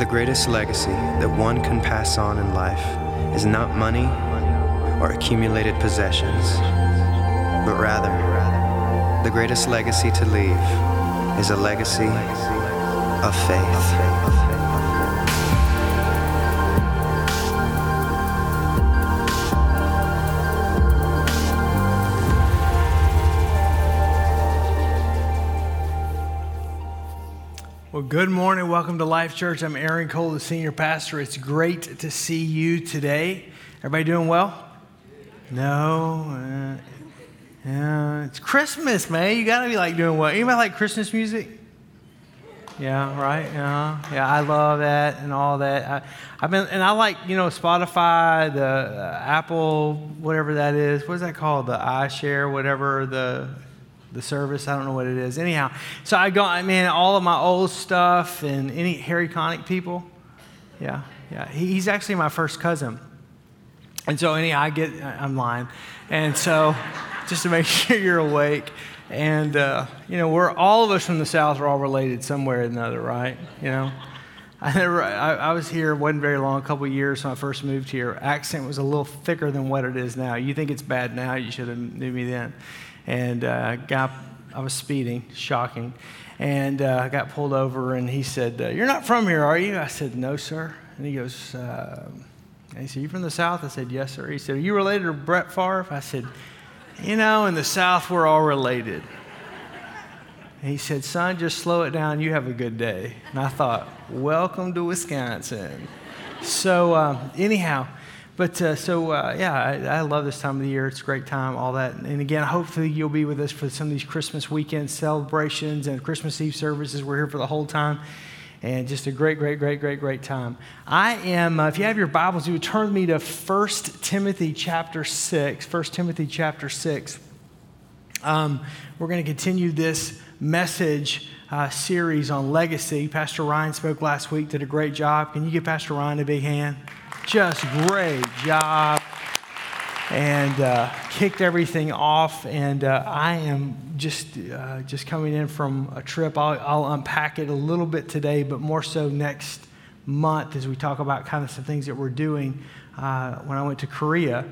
The greatest legacy that one can pass on in life is not money or accumulated possessions, but rather, the greatest legacy to leave is a legacy of faith. Good morning. Welcome to Life Church. I'm Aaron Cole, the senior pastor. It's great to see you today. Everybody doing well? No? Uh, yeah, it's Christmas, man. You got to be like doing well. Anybody like Christmas music? Yeah, right. Yeah, yeah. I love that and all that. I, have been and I like you know Spotify, the uh, Apple, whatever that is. What is that called? The iShare, whatever the the service. I don't know what it is. Anyhow, so I go, I mean, all of my old stuff and any Harry Connick people. Yeah, yeah. He's actually my first cousin. And so, anyhow, I get, I'm lying. And so, just to make sure you're awake. And, uh, you know, we're all of us from the South are all related somewhere or another, right? You know? I, never, I, I, was here, wasn't very long, a couple years when I first moved here. Accent was a little thicker than what it is now. You think it's bad now, you should have knew me then and uh, got, I was speeding, shocking, and uh, I got pulled over, and he said, uh, "You're not from here, are you?" I said, "No, sir." And he goes, uh, and he said, "You from the South?" I said, "Yes, sir." He said, "Are you related to Brett Favre?" I said, "You know, in the South, we're all related." He said, "Son, just slow it down. You have a good day." And I thought, "Welcome to Wisconsin." So um, anyhow. But uh, so, uh, yeah, I, I, love this time of the year. It's a great time, all that. And again, hopefully you'll be with us for some of these Christmas weekend celebrations and Christmas Eve services. We're here for the whole time. And just a great, great, great, great, great time. I am, uh, if you have your Bibles, you would turn me to 1 Timothy chapter 6. 1 Timothy chapter 6. Um, we're going to continue this message uh, series on legacy. Pastor Ryan spoke last week, did a great job. Can you give Pastor Ryan a big hand? Just great job and uh, kicked everything off. And uh, I am just uh, just coming in from a trip. I'll, I'll, unpack it a little bit today, but more so next month as we talk about kind of some things that we're doing uh, when I went to Korea.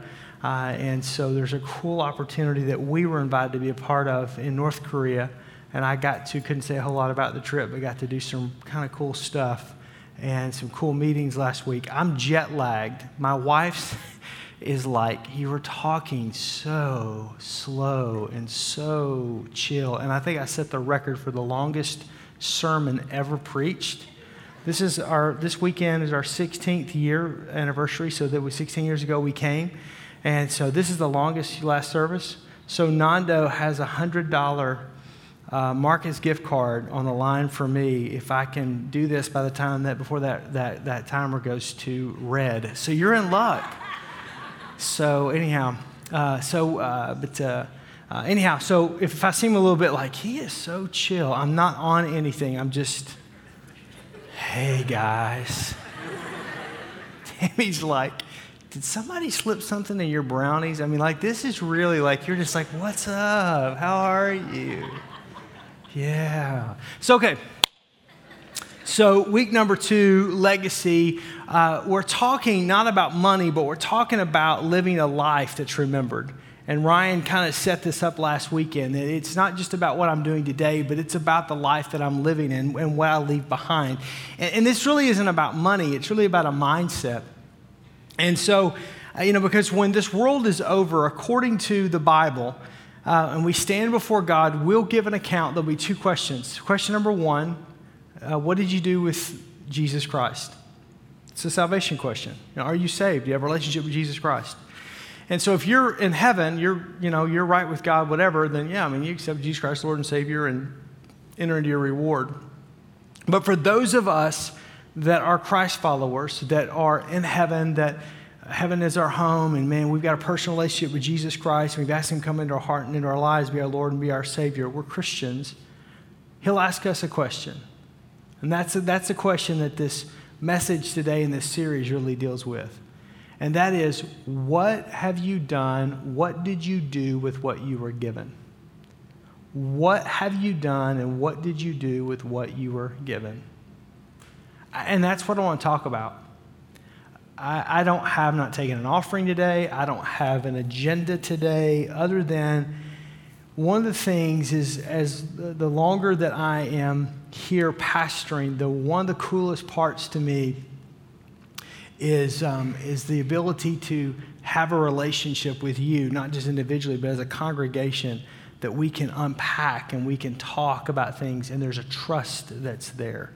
Uh, and so there's a cool opportunity that we were invited to be a part of in North Korea. And I got to, couldn't say a whole lot about the trip, but got to do some kind of cool stuff and some cool meetings last week. I'm jet lagged. My wife's is like, you were talking so slow and so chill. And I think I set the record for the longest sermon ever preached. This is our this weekend is our 16th year anniversary, so that was 16 years ago we came. And so this is the longest last service. So Nando has a hundred dollar uh, Marcus gift card on the line for me if I can do this by the time that before that, that, that timer goes to red. So you're in luck. So, anyhow, uh, so, uh, but uh, uh, anyhow, so if, if I seem a little bit like he is so chill, I'm not on anything. I'm just, hey guys. Tammy's like, did somebody slip something in your brownies? I mean, like, this is really like, you're just like, what's up? How are you? Yeah. So, okay. So, week number two, legacy. Uh, we're talking not about money, but we're talking about living a life that's remembered. And Ryan kind of set this up last weekend. It's not just about what I'm doing today, but it's about the life that I'm living and, and what I leave behind. And, and this really isn't about money, it's really about a mindset. And so, uh, you know, because when this world is over, according to the Bible, uh, and we stand before God, we'll give an account. There'll be two questions. Question number one uh, What did you do with Jesus Christ? It's a salvation question. You know, are you saved? Do you have a relationship with Jesus Christ? And so if you're in heaven, you're, you know, you're right with God, whatever, then yeah, I mean, you accept Jesus Christ, Lord and Savior, and enter into your reward. But for those of us that are Christ followers, that are in heaven, that heaven is our home, and man, we've got a personal relationship with Jesus Christ. and We've asked Him to come into our heart and into our lives, be our Lord and be our Savior. We're Christians. He'll ask us a question. And that's a, that's a question that this message today in this series really deals with. And that is, what have you done? What did you do with what you were given? What have you done and what did you do with what you were given? And that's what I want to talk about. I, I don't have not taken an offering today. I don't have an agenda today, other than one of the things is as the longer that I am here pastoring, the one of the coolest parts to me is, um, is the ability to have a relationship with you, not just individually, but as a congregation, that we can unpack and we can talk about things, and there's a trust that's there,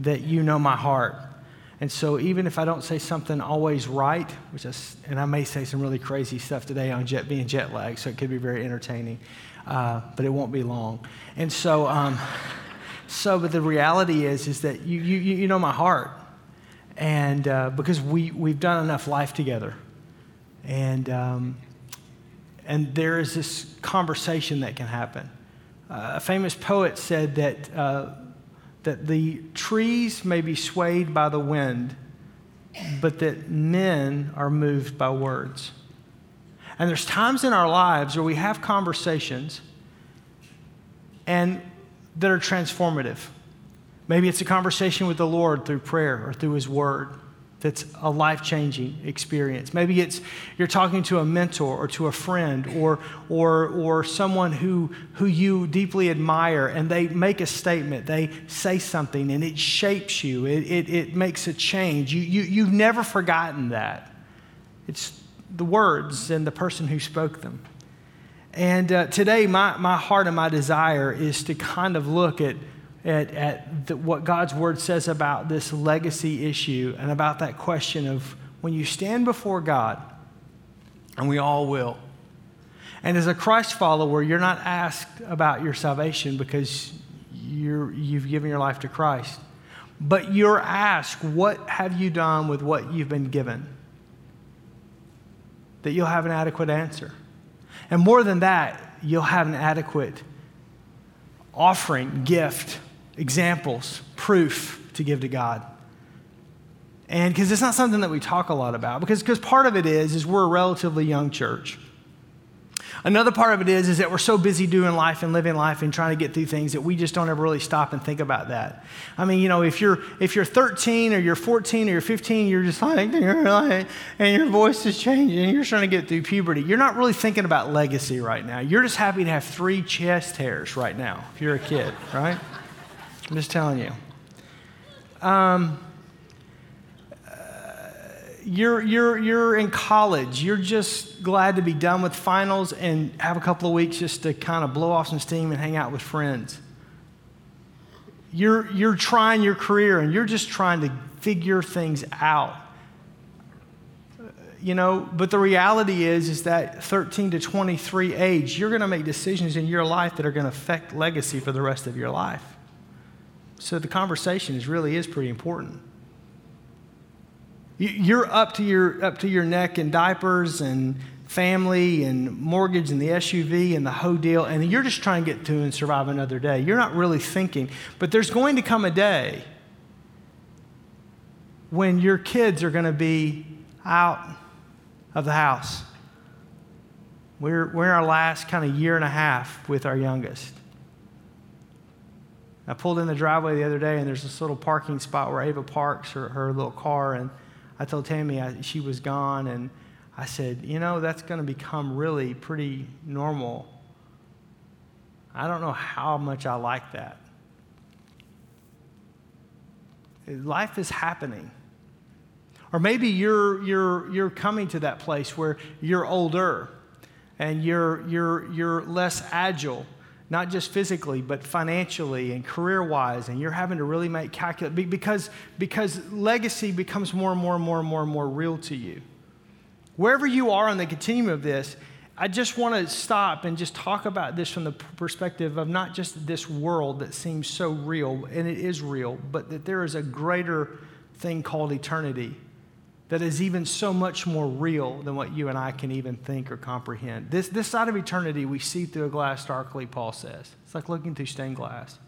that you know my heart. And so, even if I don't say something always right, which is, and I may say some really crazy stuff today on jet, being jet lag, so it could be very entertaining, uh, but it won't be long. And so, um, so, but the reality is, is that you, you, you know my heart, and uh, because we, we've done enough life together. And, um, and there is this conversation that can happen. Uh, a famous poet said that, uh, that the trees may be swayed by the wind, but that men are moved by words. And there's times in our lives where we have conversations and that are transformative. Maybe it's a conversation with the Lord through prayer or through His Word that's a life changing experience. Maybe it's you're talking to a mentor or to a friend or, or, or someone who, who you deeply admire and they make a statement, they say something and it shapes you, it, it, it makes a change. You, you, you've never forgotten that. It's the words and the person who spoke them. And uh, today, my, my heart and my desire is to kind of look at at, at the, what God's word says about this legacy issue and about that question of when you stand before God, and we all will. And as a Christ follower, you're not asked about your salvation because you're, you've given your life to Christ. But you're asked, what have you done with what you've been given? That you'll have an adequate answer. And more than that, you'll have an adequate offering, gift examples, proof to give to God. And because it's not something that we talk a lot about, because part of it is is we're a relatively young church. Another part of it is is that we're so busy doing life and living life and trying to get through things that we just don't ever really stop and think about that. I mean, you know, if you're if you're 13 or you're 14 or you're 15, you're just like, you're like and your voice is changing and you're trying to get through puberty. You're not really thinking about legacy right now. You're just happy to have three chest hairs right now if you're a kid, right? I'm just telling you. Um, uh, you're, you're, you're in college. You're just glad to be done with finals and have a couple of weeks just to kind of blow off some steam and hang out with friends. You're, you're trying your career and you're just trying to figure things out. You know, but the reality is, is that 13 to 23 age, you're going to make decisions in your life that are going to affect legacy for the rest of your life. So the conversation is really is pretty important. You're up to your, up to your neck in diapers and family and mortgage and the SUV and the whole deal, and you're just trying to get through and survive another day. You're not really thinking. But there's going to come a day when your kids are going to be out of the house. We're, we're in our last kind of year and a half with our youngest. I pulled in the driveway the other day, and there's this little parking spot where Ava parks her, her little car. And I told Tammy I, she was gone, and I said, You know, that's going to become really pretty normal. I don't know how much I like that. Life is happening. Or maybe you're, you're, you're coming to that place where you're older and you're, you're, you're less agile not just physically, but financially and career wise, and you're having to really make calculate because, because legacy becomes more and more and more and more and more real to you. Wherever you are on the continuum of this, I just want to stop and just talk about this from the perspective of not just this world that seems so real, and it is real, but that there is a greater thing called eternity that is even so much more real than what you and I can even think or comprehend. This, this side of eternity we see through a glass darkly, Paul says. It's like looking through stained glass.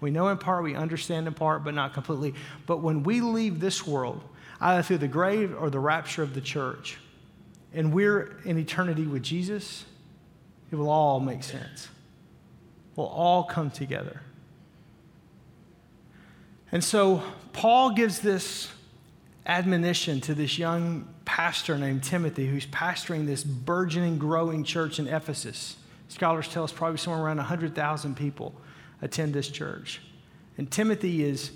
We know in part, we understand in part, but not completely. But when we leave this world, either through the grave or the rapture of the church, and we're in eternity with Jesus, it will all make sense. We'll all come together. And so Paul gives this admonition to this young pastor named Timothy who's pastoring this burgeoning, growing church in Ephesus. Scholars tell us probably somewhere around 100,000 people attend this church. And Timothy is,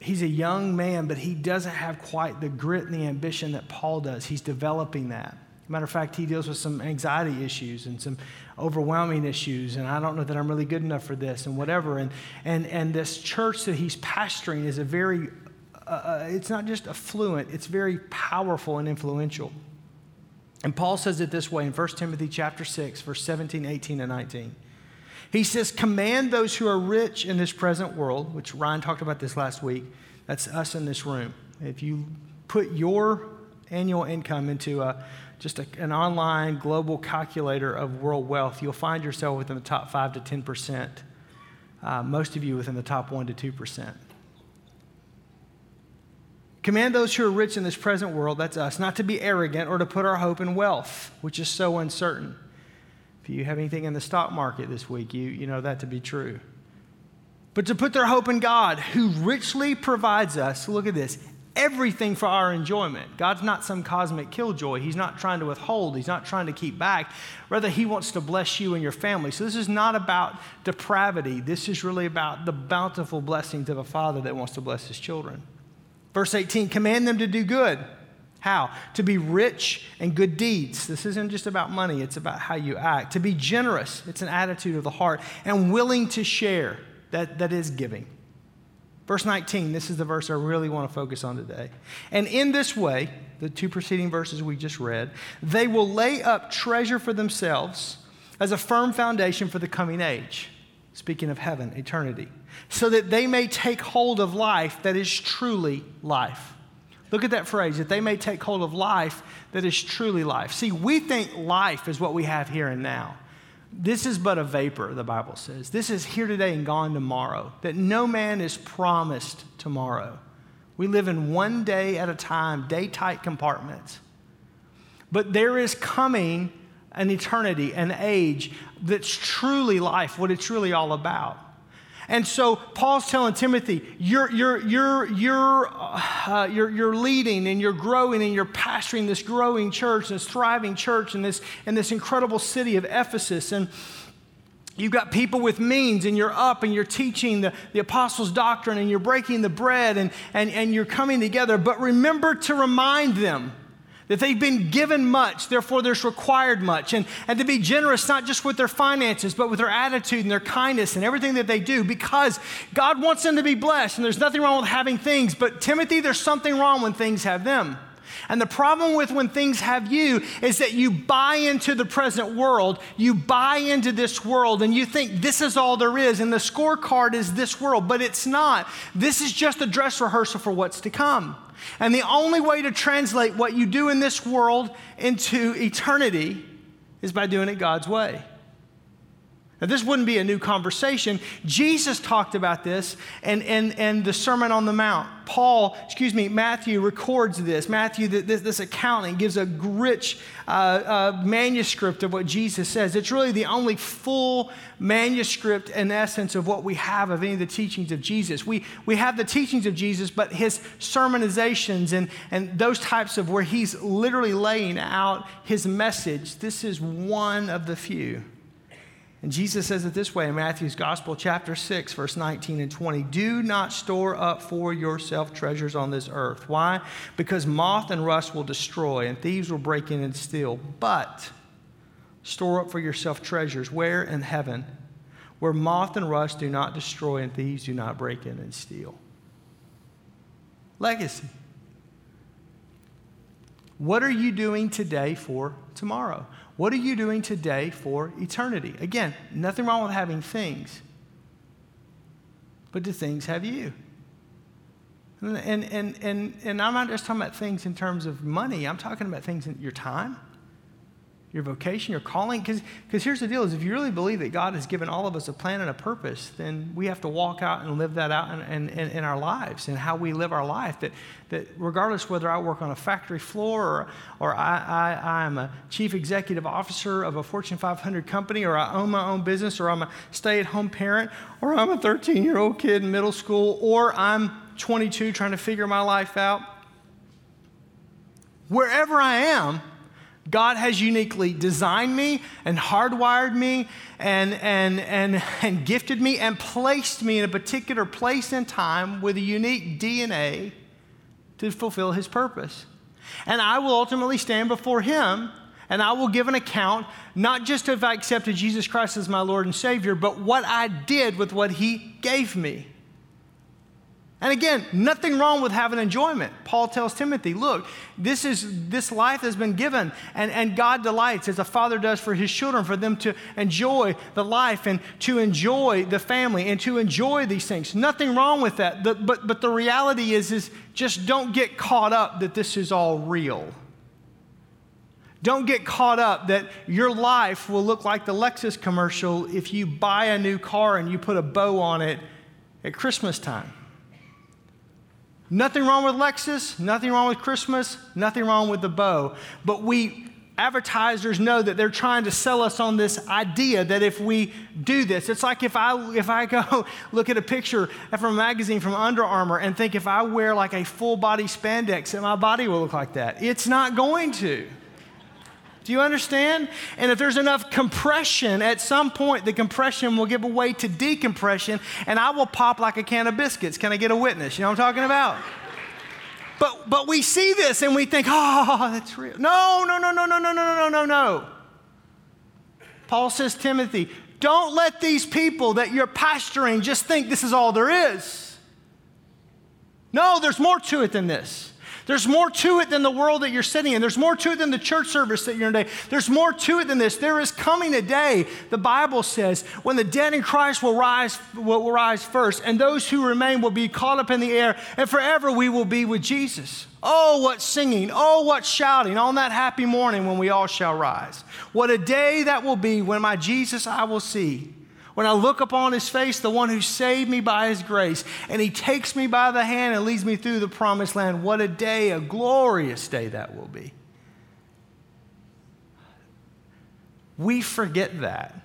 he's a young man, but he doesn't have quite the grit and the ambition that Paul does. He's developing that. Matter of fact, he deals with some anxiety issues and some overwhelming issues, and I don't know that I'm really good enough for this, and whatever. And, and, and this church that he's pastoring is a very, uh, it's not just affluent, it's very powerful and influential. And Paul says it this way in 1 Timothy chapter 6, verse 17, 18, and 19. He says, Command those who are rich in this present world, which Ryan talked about this last week. That's us in this room. If you put your annual income into a, just a, an online global calculator of world wealth, you'll find yourself within the top 5 to 10%. Uh, most of you within the top 1 to 2%. Command those who are rich in this present world, that's us, not to be arrogant or to put our hope in wealth, which is so uncertain. If you have anything in the stock market this week, you, you know that to be true. But to put their hope in God, who richly provides us, look at this, everything for our enjoyment. God's not some cosmic killjoy. He's not trying to withhold, He's not trying to keep back. Rather, He wants to bless you and your family. So, this is not about depravity. This is really about the bountiful blessings of a father that wants to bless his children. Verse 18 command them to do good. How? To be rich and good deeds. This isn't just about money, it's about how you act. To be generous, it's an attitude of the heart, and willing to share. That, that is giving. Verse 19, this is the verse I really want to focus on today. And in this way, the two preceding verses we just read, they will lay up treasure for themselves as a firm foundation for the coming age. Speaking of heaven, eternity so that they may take hold of life that is truly life. Look at that phrase, that they may take hold of life that is truly life. See, we think life is what we have here and now. This is but a vapor, the Bible says. This is here today and gone tomorrow, that no man is promised tomorrow. We live in one day at a time, day tight compartments. But there is coming an eternity, an age that's truly life, what it's really all about. And so Paul's telling Timothy, you're, you're, you're, you're, uh, you're, you're leading and you're growing and you're pastoring this growing church, this thriving church in this, in this incredible city of Ephesus. And you've got people with means and you're up and you're teaching the, the apostles' doctrine and you're breaking the bread and, and, and you're coming together. But remember to remind them that they've been given much, therefore there's required much. And, and to be generous, not just with their finances, but with their attitude and their kindness and everything that they do, because God wants them to be blessed. And there's nothing wrong with having things, but Timothy, there's something wrong when things have them. And the problem with when things have you is that you buy into the present world, you buy into this world, and you think this is all there is, and the scorecard is this world, but it's not. This is just a dress rehearsal for what's to come. And the only way to translate what you do in this world into eternity is by doing it God's way. Now, this wouldn't be a new conversation. Jesus talked about this and, and, and the Sermon on the Mount. Paul, excuse me, Matthew records this. Matthew, this, this accounting gives a rich uh, uh, manuscript of what Jesus says. It's really the only full manuscript, in essence, of what we have of any of the teachings of Jesus. We, we have the teachings of Jesus, but his sermonizations and, and those types of where he's literally laying out his message, this is one of the few. And Jesus says it this way in Matthew's Gospel, chapter 6, verse 19 and 20 Do not store up for yourself treasures on this earth. Why? Because moth and rust will destroy, and thieves will break in and steal. But store up for yourself treasures. Where? In heaven, where moth and rust do not destroy, and thieves do not break in and steal. Legacy. What are you doing today for tomorrow? What are you doing today for eternity? Again, nothing wrong with having things, but do things have you? And, and, and, and I'm not just talking about things in terms of money, I'm talking about things in your time, your vocation, your calling. Because here's the deal is if you really believe that God has given all of us a plan and a purpose, then we have to walk out and live that out in, in, in our lives and how we live our life. That, that regardless whether I work on a factory floor or, or I, I, I'm a chief executive officer of a Fortune 500 company or I own my own business or I'm a stay-at-home parent or I'm a 13-year-old kid in middle school or I'm 22 trying to figure my life out, wherever I am, God has uniquely designed me and hardwired me and, and, and, and gifted me and placed me in a particular place and time with a unique DNA to fulfill His purpose. And I will ultimately stand before Him and I will give an account, not just if I accepted Jesus Christ as my Lord and Savior, but what I did with what He gave me. And again, nothing wrong with having enjoyment. Paul tells Timothy, look, this is this life has been given, and, and God delights as a father does for his children, for them to enjoy the life and to enjoy the family and to enjoy these things. Nothing wrong with that. The, but, but the reality is, is just don't get caught up that this is all real. Don't get caught up that your life will look like the Lexus commercial if you buy a new car and you put a bow on it at Christmas time. Nothing wrong with Lexus, nothing wrong with Christmas, nothing wrong with the bow. But we advertisers know that they're trying to sell us on this idea that if we do this, it's like if I if I go look at a picture from a magazine from Under Armour and think if I wear like a full body spandex that my body will look like that. It's not going to. Do you understand? And if there's enough compression, at some point the compression will give way to decompression, and I will pop like a can of biscuits. Can I get a witness? You know what I'm talking about? But, but we see this and we think, oh, that's real. No, no, no, no, no, no, no, no, no, no. Paul says, Timothy, don't let these people that you're pastoring just think this is all there is. No, there's more to it than this. There's more to it than the world that you're sitting in. There's more to it than the church service that you're in today. There's more to it than this. There is coming a day, the Bible says, when the dead in Christ will rise, will rise first, and those who remain will be caught up in the air, and forever we will be with Jesus. Oh, what singing. Oh, what shouting on that happy morning when we all shall rise. What a day that will be when my Jesus I will see. When I look upon his face, the one who saved me by his grace, and he takes me by the hand and leads me through the promised land, what a day, a glorious day that will be. We forget that.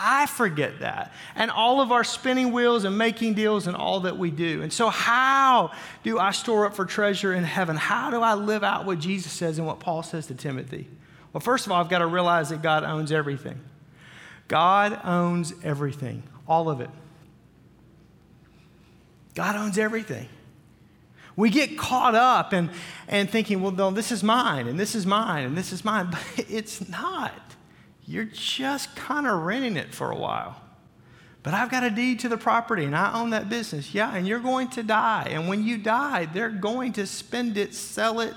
I forget that. And all of our spinning wheels and making deals and all that we do. And so, how do I store up for treasure in heaven? How do I live out what Jesus says and what Paul says to Timothy? Well, first of all, I've got to realize that God owns everything. God owns everything, all of it. God owns everything. We get caught up and, and thinking, well, no, this is mine, and this is mine, and this is mine. But it's not. You're just kind of renting it for a while. But I've got a deed to the property and I own that business. Yeah, and you're going to die. And when you die, they're going to spend it, sell it,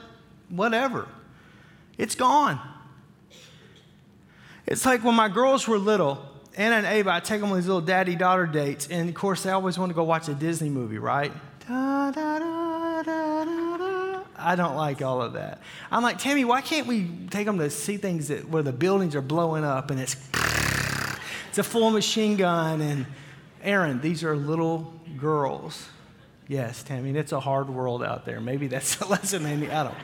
whatever. It's gone. It's like when my girls were little, Anna and Ava, I take them on these little daddy daughter dates, and of course, they always want to go watch a Disney movie, right? Da, da, da, I don't like all of that. I'm like, Tammy, why can't we take them to see things that, where the buildings are blowing up and it's, it's a full machine gun? And Aaron, these are little girls. Yes, Tammy, it's a hard world out there. Maybe that's a lesson they need. I don't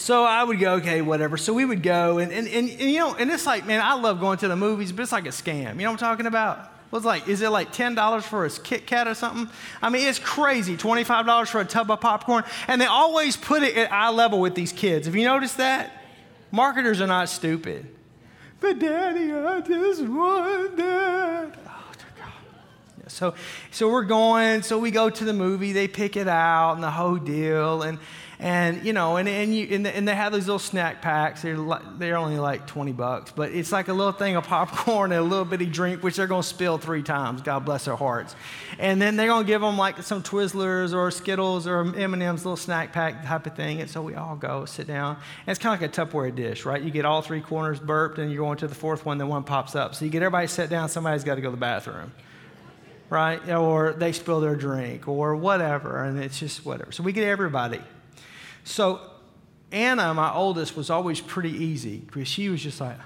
so I would go, okay, whatever. So we would go, and, and, and, and, you know, and it's like, man, I love going to the movies, but it's like a scam. You know what I'm talking about? What's like, is it like $10 for a Kit Kat or something? I mean, it's crazy. $25 for a tub of popcorn. And they always put it at eye level with these kids. Have you noticed that? Marketers are not stupid. But daddy, I just want that. Oh, God. So, so we're going, so we go to the movie, they pick it out and the whole deal. And, and you know, and and, you, and, and they have these little snack packs. They're like, they're only like 20 bucks, but it's like a little thing of popcorn and a little bitty drink, which they're going to spill three times. God bless their hearts. And then they're going to give them like some Twizzlers or Skittles or M&M's little snack pack type of thing. And so we all go sit down. And it's kind of like a Tupperware dish, right? You get all three corners burped, and you're going to the fourth one, then one pops up. So you get everybody sit down. Somebody's got to go to the bathroom right? Or they spill their drink or whatever, and it's just whatever. So we get everybody. So Anna, my oldest, was always pretty easy because she was just like,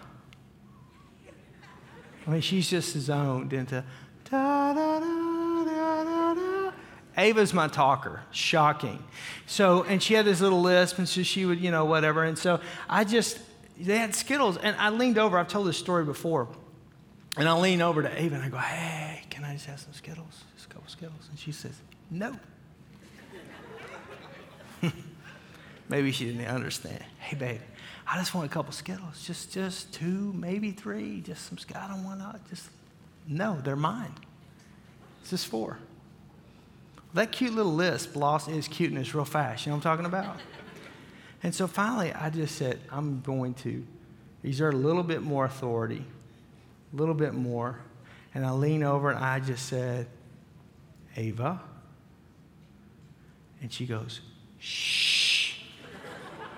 I mean, she's just zoned into da da da da da da. Ava's my talker, shocking. So, and she had this little lisp, and so she would, you know, whatever. And so I just, they had Skittles, and I leaned over. I've told this story before. And I lean over to Ava and I go, hey, can I just have some Skittles? Just a couple Skittles. And she says, no. maybe she didn't understand. Hey, babe, I just want a couple Skittles. Just, just two, maybe three. Just some, I don't want to, just, no, they're mine. It's just four. That cute little lisp lost its cuteness real fast. You know what I'm talking about? And so finally, I just said, I'm going to exert a little bit more authority a little bit more. And I lean over and I just said, Ava. And she goes, shh.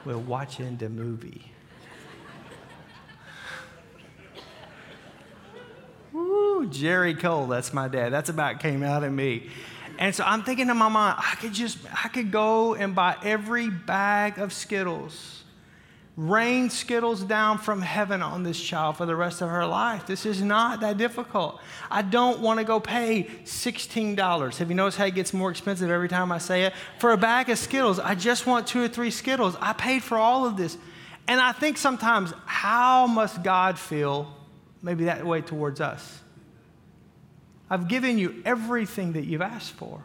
We're watching the movie. Woo, Jerry Cole, that's my dad. That's about came out of me. And so I'm thinking to my mind, I could just, I could go and buy every bag of Skittles rain Skittles down from heaven on this child for the rest of her life. This is not that difficult. I don't want to go pay $16. Have you noticed how it gets more expensive every time I say it? For a bag of Skittles, I just want two or three Skittles. I paid for all of this. And I think sometimes, how must God feel maybe that way towards us? I've given you everything that you've asked for.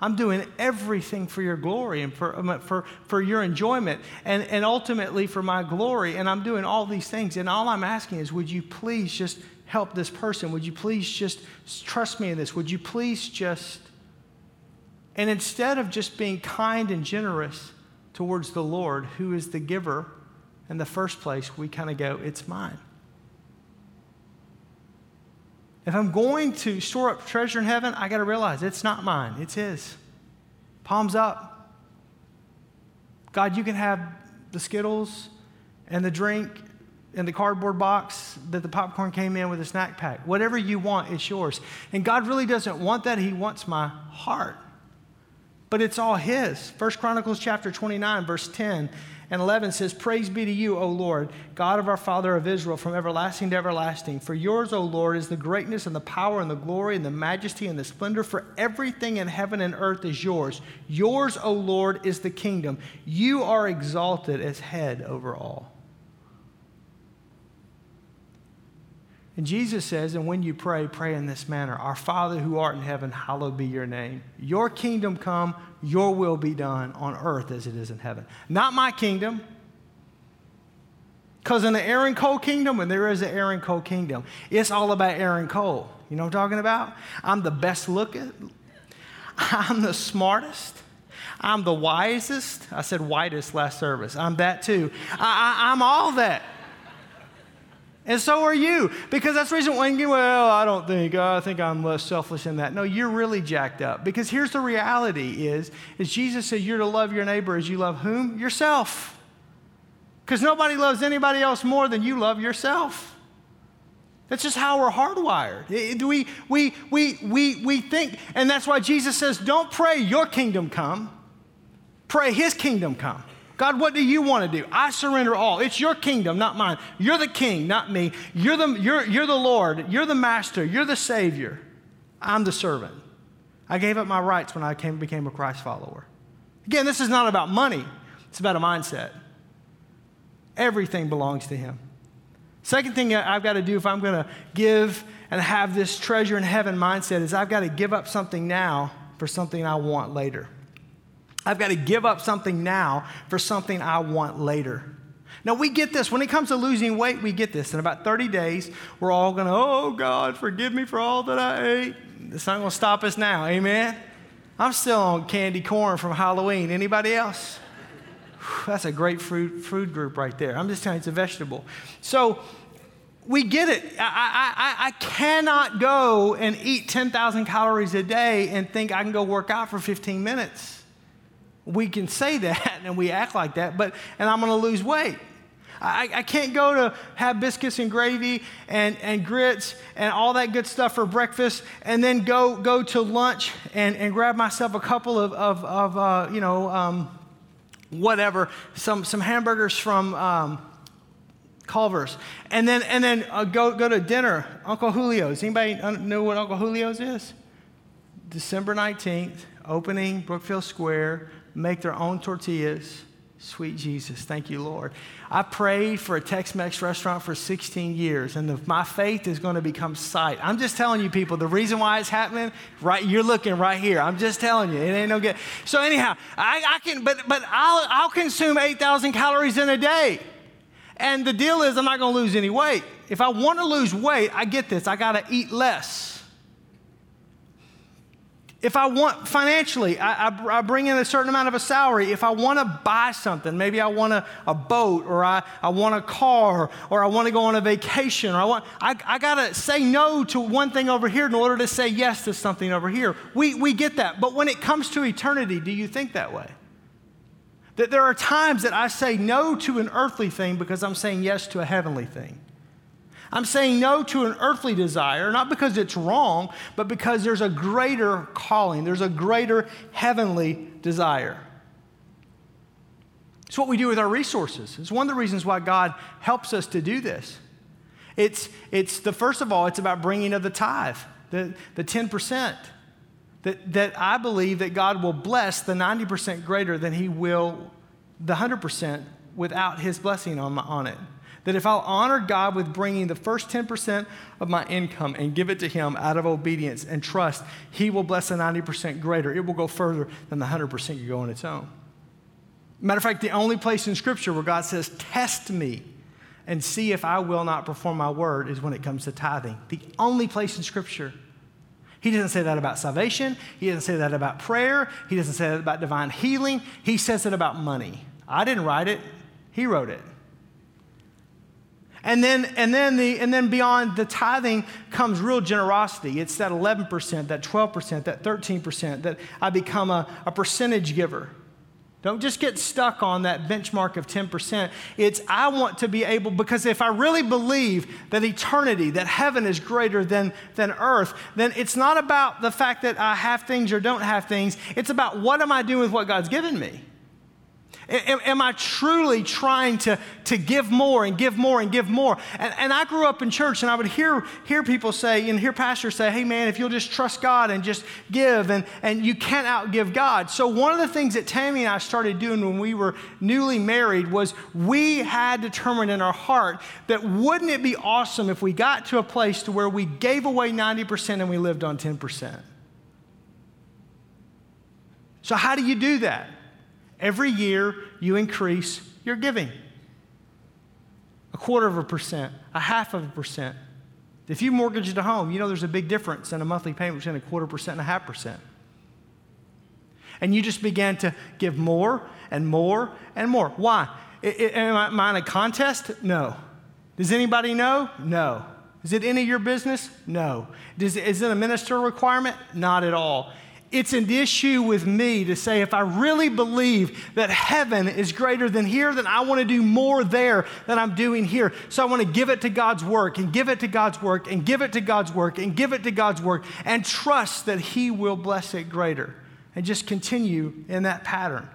I'm doing everything for your glory and for, um, for, for your enjoyment and, and ultimately for my glory. And I'm doing all these things. And all I'm asking is, would you please just help this person? Would you please just trust me in this? Would you please just. And instead of just being kind and generous towards the Lord, who is the giver in the first place, we kind of go, it's mine. If I'm going to store up treasure in heaven, I got to realize it's not mine, it's His. Palms up. God, you can have the Skittles and the drink and the cardboard box that the popcorn came in with a snack pack. Whatever you want, it's yours. And God really doesn't want that. He wants my heart. But it's all His. First Chronicles chapter 29, verse 10 and 11 says, Praise be to you, O Lord, God of our Father of Israel, from everlasting to everlasting. For yours, O Lord, is the greatness and the power and the glory and the majesty and the splendor, for everything in heaven and earth is yours. Yours, O Lord, is the kingdom. You are exalted as head over all. And Jesus says, and when you pray, pray in this manner Our Father who art in heaven, hallowed be your name. Your kingdom come, your will be done on earth as it is in heaven. Not my kingdom. Because in the Aaron Cole kingdom, when there is an Aaron Cole kingdom, it's all about Aaron Cole. You know what I'm talking about? I'm the best looking, I'm the smartest. I'm the wisest. I said whitest last service. I'm that too. I, am all that. And so are you. Because that's the reason when you, well, I don't think, I think I'm less selfish in that. No, you're really jacked up. Because here's the reality is, is Jesus said you're to love your neighbor as you love whom? Yourself. Because nobody loves anybody else more than you love yourself. That's just how we're hardwired. We, we, we, we, we think, and that's why Jesus says, don't pray your kingdom come, pray his kingdom come. God, what do you want to do? I surrender all. It's your kingdom, not mine. You're the king, not me. You're the, you're, you're the Lord. You're the master. You're the Savior. I'm the servant. I gave up my rights when I came, became a Christ follower. Again, this is not about money, it's about a mindset. Everything belongs to Him. Second thing I've got to do if I'm going to give and have this treasure in heaven mindset is I've got to give up something now for something I want later. I've got to give up something now for something I want later. Now, we get this. When it comes to losing weight, we get this. In about 30 days, we're all going to, oh, God, forgive me for all that I ate. It's not going to stop us now. Amen? I'm still on candy corn from Halloween. Anybody else? That's a great food, food group right there. I'm just telling you, it's a vegetable. So, we get it. I, I, I cannot go and eat 10,000 calories a day and think I can go work out for 15 minutes we can say that and we act like that, but, and I'm to lose weight. I, I, can't go to have biscuits and gravy and, and grits and all that good stuff for breakfast and then go, go to lunch and, and grab myself a couple of, of, of uh, you know, um, whatever, some, some hamburgers from um, Culver's, and then, and then uh, go, go to dinner, Uncle Julio's. Anybody know what Uncle Julio's is? December 19th, opening Brookfield Square, make their own tortillas. Sweet Jesus, thank you, Lord. I prayed for a Tex Mex restaurant for 16 years, and the, my faith is going to become sight. I'm just telling you, people, the reason why it's happening, right? You're looking right here. I'm just telling you, it ain't no good. So, anyhow, I, I can, but, but I'll, I'll consume 8,000 calories in a day. And the deal is, I'm not going to lose any weight. If I want to lose weight, I get this, I got to eat less. If I want financially, I, I, I, bring in a certain amount of a salary. If I want to buy something, maybe I want a, a boat or I, I want a car or I want to go on a vacation or I want, I, I got to say no to one thing over here in order to say yes to something over here. We, we get that. But when it comes to eternity, do you think that way? That there are times that I say no to an earthly thing because I'm saying yes to a heavenly thing. I'm saying no to an earthly desire, not because it's wrong, but because there's a greater calling, there's a greater heavenly desire. It's what we do with our resources. It's one of the reasons why God helps us to do this. It's, it's the first of all, it's about bringing of the tithe, the, the 10%. That, that I believe that God will bless the 90% greater than He will the 100% without His blessing on, on it that if I'll honor God with bringing the first 10% of my income and give it to Him out of obedience and trust, He will bless the 90% greater. It will go further than the 100% you go on its own. Matter of fact, the only place in Scripture where God says, Test me and see if I will not perform my word is when it comes to tithing. The only place in Scripture. He doesn't say that about salvation. He doesn't say that about prayer. He doesn't say that about divine healing. He says it about money. I didn't write it, He wrote it. And then, and then, the, and then beyond the tithing comes real generosity. It's that 11%, that 12%, that 13%, that I become a, a percentage giver. Don't just get stuck on that benchmark of 10%. It's I want to be able, because if I really believe that eternity, that heaven is greater than, than earth, then it's not about the fact that I have things or don't have things. It's about what am I doing with what God's given me. Am, am, I truly trying to, to give more and give more and give more? And, and I grew up in church and I would hear, hear people say and hear pastors say, hey man, if you'll just trust God and just give, and, and you can't outgive God. So, one of the things that Tammy and I started doing when we were newly married was we had determined in our heart that wouldn't it be awesome if we got to a place to where we gave away 90% and we lived on 10%? So, how do you do that? Every year, you increase your giving a quarter of a percent, a half of a percent. If you mortgage a home, you know there's a big difference in a monthly payment between a quarter percent and a half percent. And you just began to give more and more and more. Why? Am I in a contest? No. Does anybody know? No. Is it any of your business? No. Does, is it a minister requirement? Not at all it's an issue with me to say if I really believe that heaven is greater than here, then I want to do more there than I'm doing here. So I want to give it to God's work and give it to God's work and give it to God's work and give it to God's work and trust that He will bless it greater and just continue in that pattern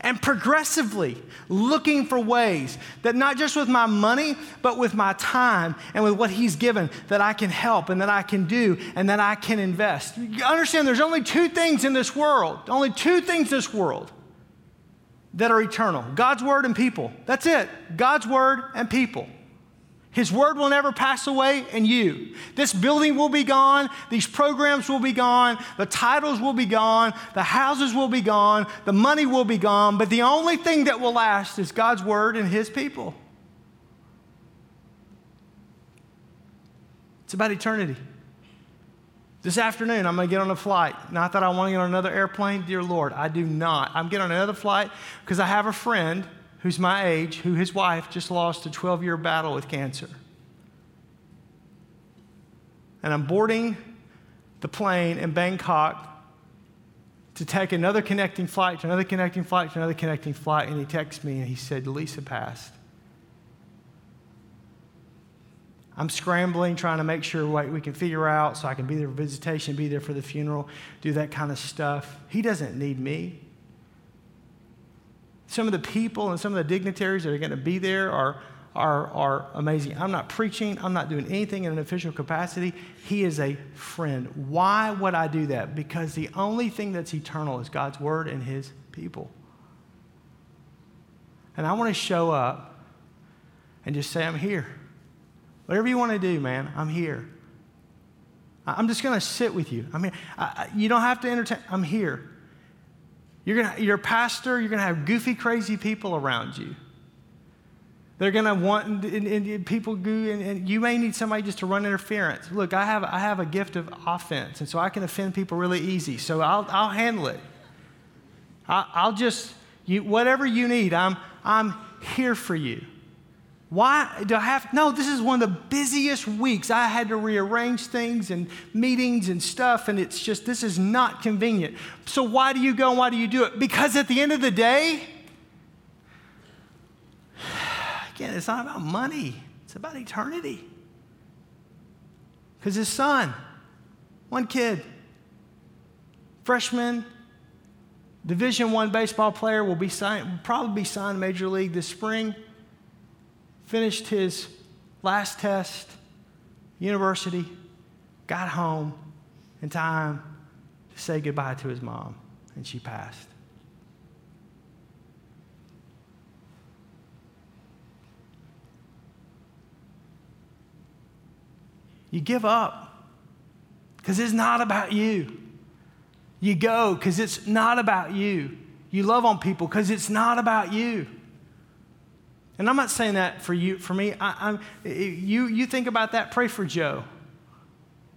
and progressively looking for ways that not just with my money, but with my time and with what He's given, that I can help and that I can do and that I can invest. You understand there's only two things in this world, only two things in this world that are eternal God's Word and people. That's it. God's Word and people. His word will never pass away, and you. This building will be gone. These programs will be gone. The titles will be gone. The houses will be gone. The money will be gone. But the only thing that will last is God's word and His people. It's about eternity. This afternoon, I'm going to get on a flight. Not that I want to get on another airplane, dear Lord, I do not. I'm getting on another flight because I have a friend who's my age, who his wife just lost a 12 year battle with cancer. And I'm boarding the plane in Bangkok to take another connecting flight to another connecting flight to another connecting flight. And he texts me and he said, Lisa passed. I'm scrambling, trying to make sure what we can figure out so I can be there for visitation, be there for the funeral, do that kind of stuff. He doesn't need me. Some of the people and some of the dignitaries that are going to be there are, are, are amazing. I'm not preaching, I'm not doing anything in an official capacity. He is a friend. Why would I do that? Because the only thing that's eternal is God's word and his people. And I want to show up and just say, I'm here. Whatever you want to do, man, I'm here. I'm just going to sit with you. I mean, I, you don't have to entertain. I'm here. You're, gonna, you're a pastor, you're going to have goofy, crazy people around you. They're going to want, and, and people go, and, and, you may need somebody just to run interference. Look, I have, I have a gift of offense, and so I can offend people really easy. So I'll, I'll handle it. I, will just, you, whatever you need, I'm, I'm here for you. Why do I have? No, this is one of the busiest weeks. I had to rearrange things and meetings and stuff, and it's just, this is not convenient. So, why do you go and why do you do it? Because at the end of the day, again, it's not about money, it's about eternity. Because his son, one kid, freshman, Division one baseball player will be signed, probably be signed major league this spring finished his last test, university, got home in time to say goodbye to his mom, and she passed. You give up because it's not about you. You go because it's not about you. You love on people because it's not about you. And I'm not saying that for you, for me. I, you, you think about that, pray for Joe.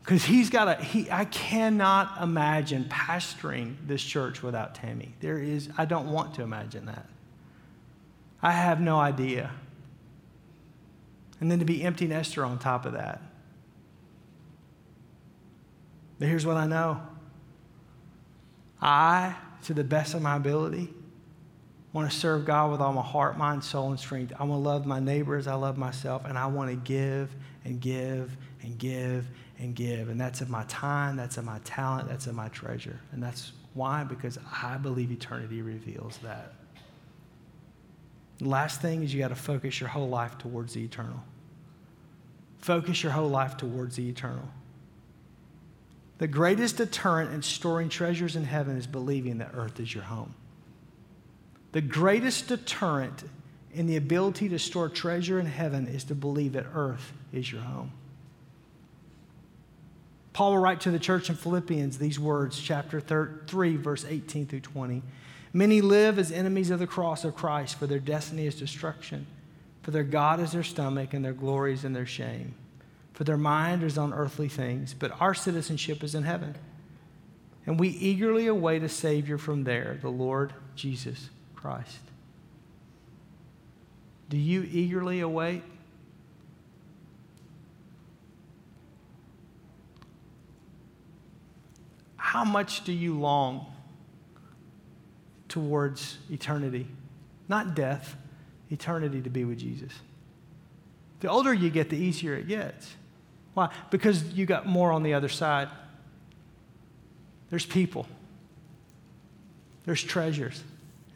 Because he's got a, he, I cannot imagine pastoring this church without Tammy. There is, I don't want to imagine that. I have no idea. And then to be empty nester on top of that. But here's what I know I, to the best of my ability, want to serve God with all my heart, mind, soul, and strength. I want to love my neighbors. I love myself. And I want to give and give and give and give. And that's of my time, that's of my talent, that's of my treasure. And that's why? Because I believe eternity reveals that. The last thing is you got to focus your whole life towards the eternal. Focus your whole life towards the eternal. The greatest deterrent in storing treasures in heaven is believing that earth is your home. The greatest deterrent in the ability to store treasure in heaven is to believe that earth is your home. Paul will write to the church in Philippians these words, chapter 3, verse 18 through 20. Many live as enemies of the cross of Christ, for their destiny is destruction, for their God is their stomach, and their glory is in their shame. For their mind is on earthly things, but our citizenship is in heaven. And we eagerly await a Savior from there, the Lord Jesus Christ. Do you eagerly await? How much do you long towards eternity? Not death, eternity to be with Jesus. The older you get, the easier it gets. Why? Because you got more on the other side. There's people, there's treasures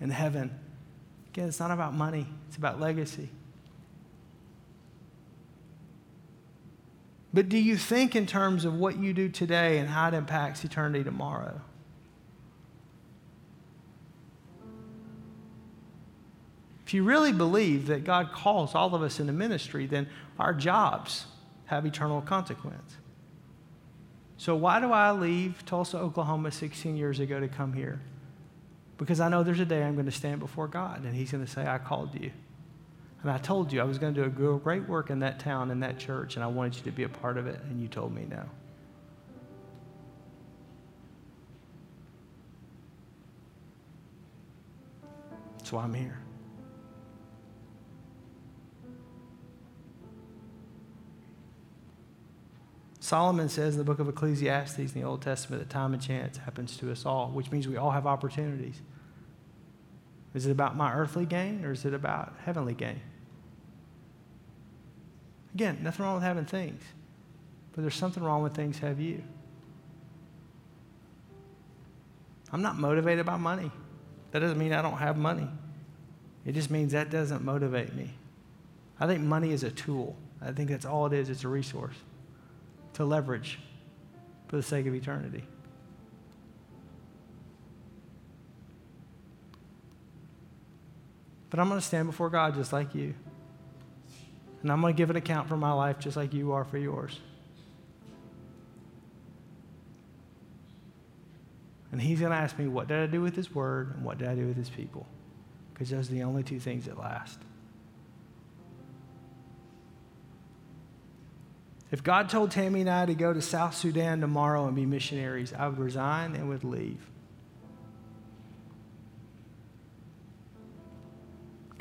in heaven. Again, it's not about money, it's about legacy. But do you think in terms of what you do today and how it impacts eternity tomorrow? If you really believe that God calls all of us into ministry, then our jobs have eternal consequence. So, why do I leave Tulsa, Oklahoma 16 years ago to come here? Because I know there's a day I'm going to stand before God and He's going to say, I called you. And I told you I was going to do a great work in that town, in that church, and I wanted you to be a part of it, and you told me no. That's why I'm here. Solomon says in the book of Ecclesiastes in the Old Testament that time and chance happens to us all, which means we all have opportunities. Is it about my earthly gain or is it about heavenly gain? Again, nothing wrong with having things, but there's something wrong with things have you. I'm not motivated by money. That doesn't mean I don't have money. It just means that doesn't motivate me. I think money is a tool. I think that's all it is. It's a resource to leverage for the sake of eternity. But I'm going to stand before God just like you. And I'm going to give an account for my life just like you are for yours. And He's going to ask me, What did I do with His word and what did I do with His people? Because those are the only two things that last. If God told Tammy and I to go to South Sudan tomorrow and be missionaries, I would resign and would leave.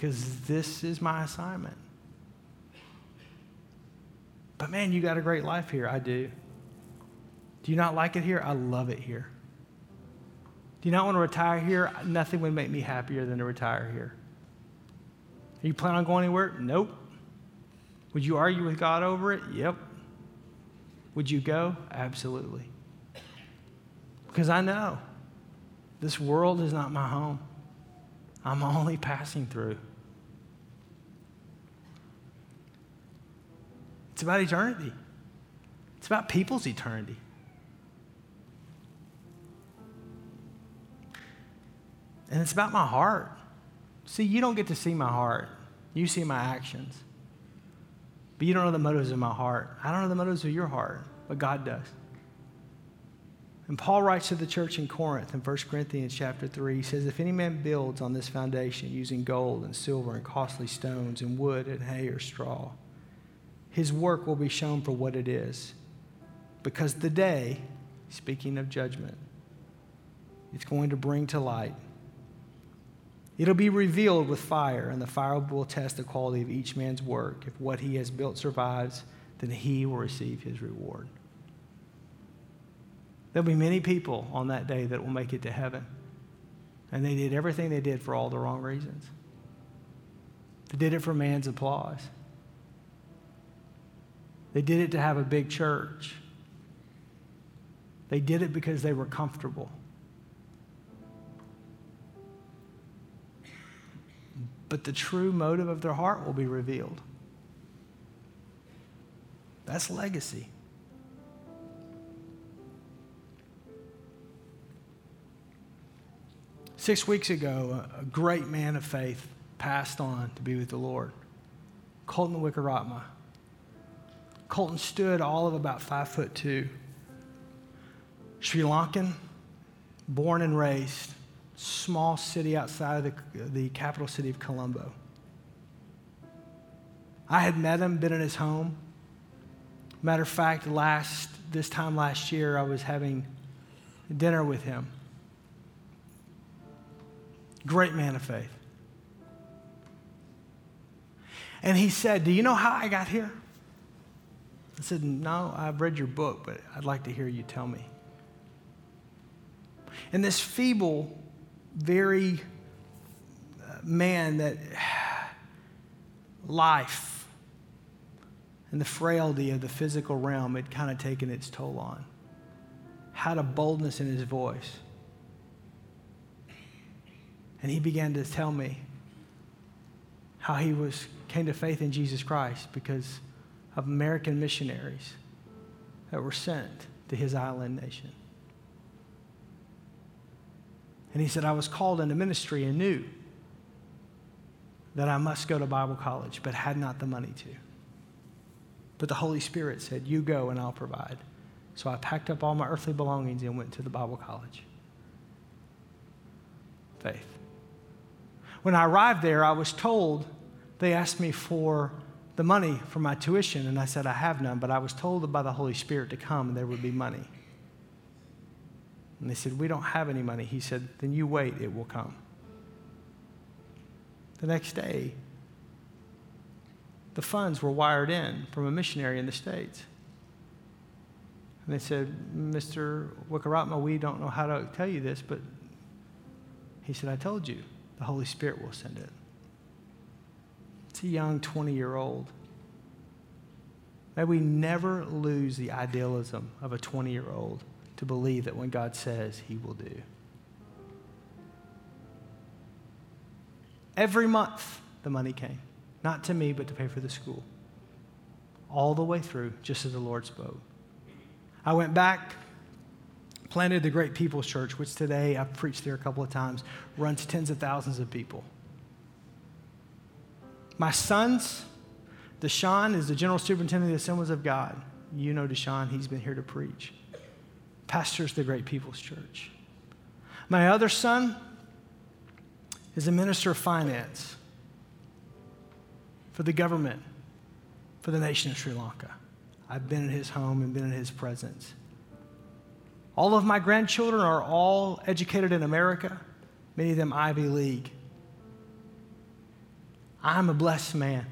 Because this is my assignment. But man, you got a great life here. I do. Do you not like it here? I love it here. Do you not want to retire here? Nothing would make me happier than to retire here. Are you planning on going anywhere? Nope. Would you argue with God over it? Yep. Would you go? Absolutely. Because I know this world is not my home. I'm only passing through. It's about eternity, it's about people's eternity. And it's about my heart. See, you don't get to see my heart, you see my actions. But you don't know the motives of my heart. I don't know the motives of your heart, but God does. And Paul writes to the church in Corinth in 1 Corinthians chapter 3, he says, If any man builds on this foundation using gold and silver and costly stones and wood and hay or straw, his work will be shown for what it is. Because the day, speaking of judgment, it's going to bring to light It'll be revealed with fire, and the fire will test the quality of each man's work. If what he has built survives, then he will receive his reward. There'll be many people on that day that will make it to heaven. And they did everything they did for all the wrong reasons. They did it for man's applause. They did it to have a big church. They did it because they were comfortable. but the true motive of their heart will be revealed. That's legacy. Six weeks ago, a great man of faith passed on to be with the Lord, Colton Wickramaratne. Colton stood all of about five foot two. Sri Lankan, born and raised small city outside of the, the capital city of Colombo. I had met him, been in his home. Matter of fact, last this time last year, I was having dinner with him. Great man of faith. And he said, Do you know how I got here? I said, No, I've read your book, but I'd like to hear you tell me. And this feeble very uh, man that life and the frailty of the physical realm had kind of taken its toll on. Had a boldness in his voice. And he began to tell me how he was came to faith in Jesus Christ because of American missionaries that were sent to his island nation. And he said, I was called into ministry and knew that I must go to Bible college, but had not the money to. But the Holy Spirit said, You go and I'll provide. So I packed up all my earthly belongings and went to the Bible college. Faith. When I arrived there, I was told, they asked me for the money for my tuition, and I said, I have none, but I was told by the Holy Spirit to come and there would be money. And they said, We don't have any money. He said, Then you wait, it will come. The next day, the funds were wired in from a missionary in the States. And they said, Mr. Wickramaratne, we don't know how to tell you this, but he said, I told you, the Holy Spirit will send it. Young 20 year old. May we never lose the idealism of a 20 year old to believe that when God says, He will do. Every month, the money came. Not to me, but to pay for the school. All the way through, just as the Lord spoke. I went back, planted the Great People's Church, which today I've preached there a couple of times, runs tens of thousands of people. My sons, Deshaun is the general superintendent of the Assemblies of God. You know Deshaun, he's been here to preach. Pastors the Great People's Church. My other son is a minister of finance for the government, for the nation of Sri Lanka. I've been in his home and been in his presence. All of my grandchildren are all educated in America, many of them Ivy League. I'm a blessed man.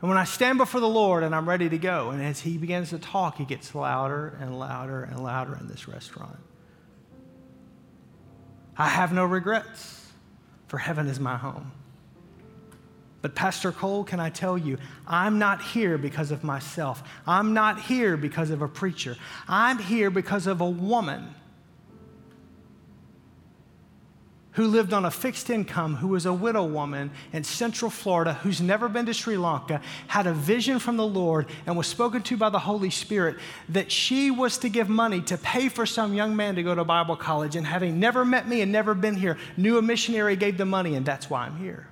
And when I stand before the Lord and I'm ready to go, and as He begins to talk, He gets louder and louder and louder in this restaurant. I have no regrets, for heaven is my home. But, Pastor Cole, can I tell you, I'm not here because of myself. I'm not here because of a preacher. I'm here because of a woman who lived on a fixed income, who was a widow woman in Central Florida, who's never been to Sri Lanka, had a vision from the Lord and was spoken to by the Holy Spirit that she was to give money to pay for some young man to go to Bible college. And having never met me and never been here, knew a missionary, gave the money, and that's why I'm here.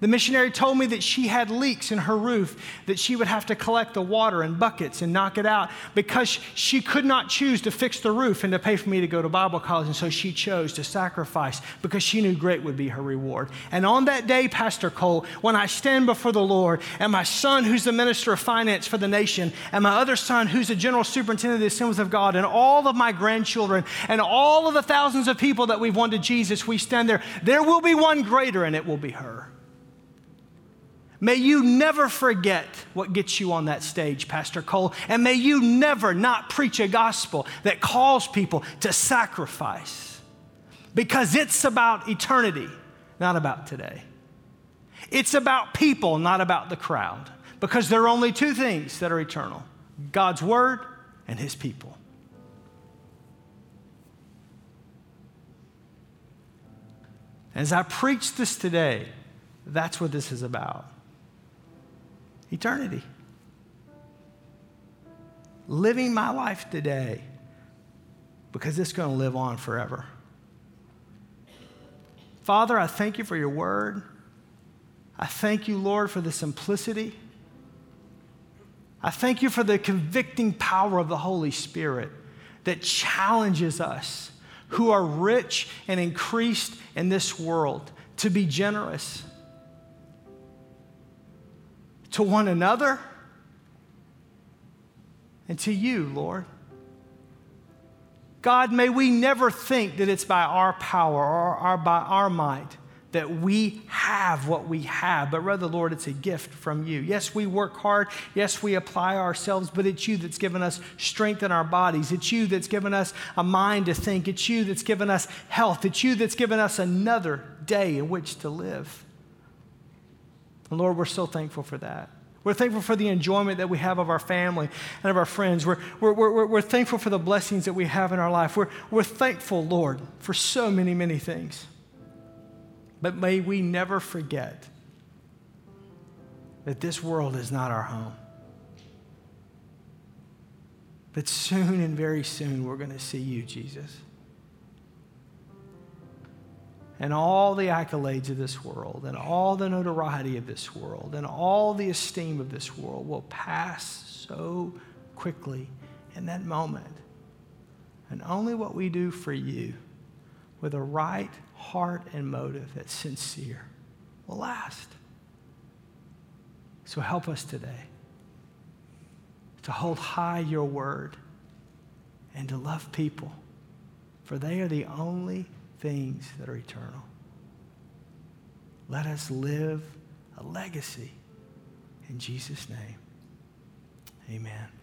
The missionary told me that she had leaks in her roof, that she would have to collect the water in buckets and knock it out because she could not choose to fix the roof and to pay for me to go to Bible college. And so she chose to sacrifice because she knew great would be her reward. And on that day, Pastor Cole, when I stand before the Lord, and my son, who's the minister of finance for the nation, and my other son, who's the general superintendent of the Assemblies of God, and all of my grandchildren, and all of the thousands of people that we've won to Jesus, we stand there. There will be one greater, and it will be her. May you never forget what gets you on that stage, Pastor Cole. And may you never not preach a gospel that calls people to sacrifice because it's about eternity, not about today. It's about people, not about the crowd, because there are only two things that are eternal God's word and his people. As I preach this today, that's what this is about eternity. Living my life today because it's going to live on forever. Father, I thank you for your word. I thank you, Lord, for the simplicity. I thank you for the convicting power of the Holy Spirit that challenges us who are rich and increased in this world to be generous to one another and to you, Lord. God, may we never think that it's by our power or our, by our might that we have what we have, but rather, Lord, it's a gift from you. Yes, we work hard. Yes, we apply ourselves, but it's you that's given us strength in our bodies. It's you that's given us a mind to think. It's you that's given us health. It's you that's given us another day in which to live. And Lord, we're so thankful for that. We're thankful for the enjoyment that we have of our family and of our friends. We're, we're, we're, we're thankful for the blessings that we have in our life. We're, we're thankful, Lord, for so many, many things. But may we never forget that this world is not our home. But soon and very soon, we're going to see you, Jesus and all the accolades of this world and all the notoriety of this world and all the esteem of this world will pass so quickly in that moment. And only what we do for you with a right heart and motive that's sincere will last. So help us today to hold high your word and to love people, for they are the only things that are eternal. Let us live a legacy. In Jesus' name, amen.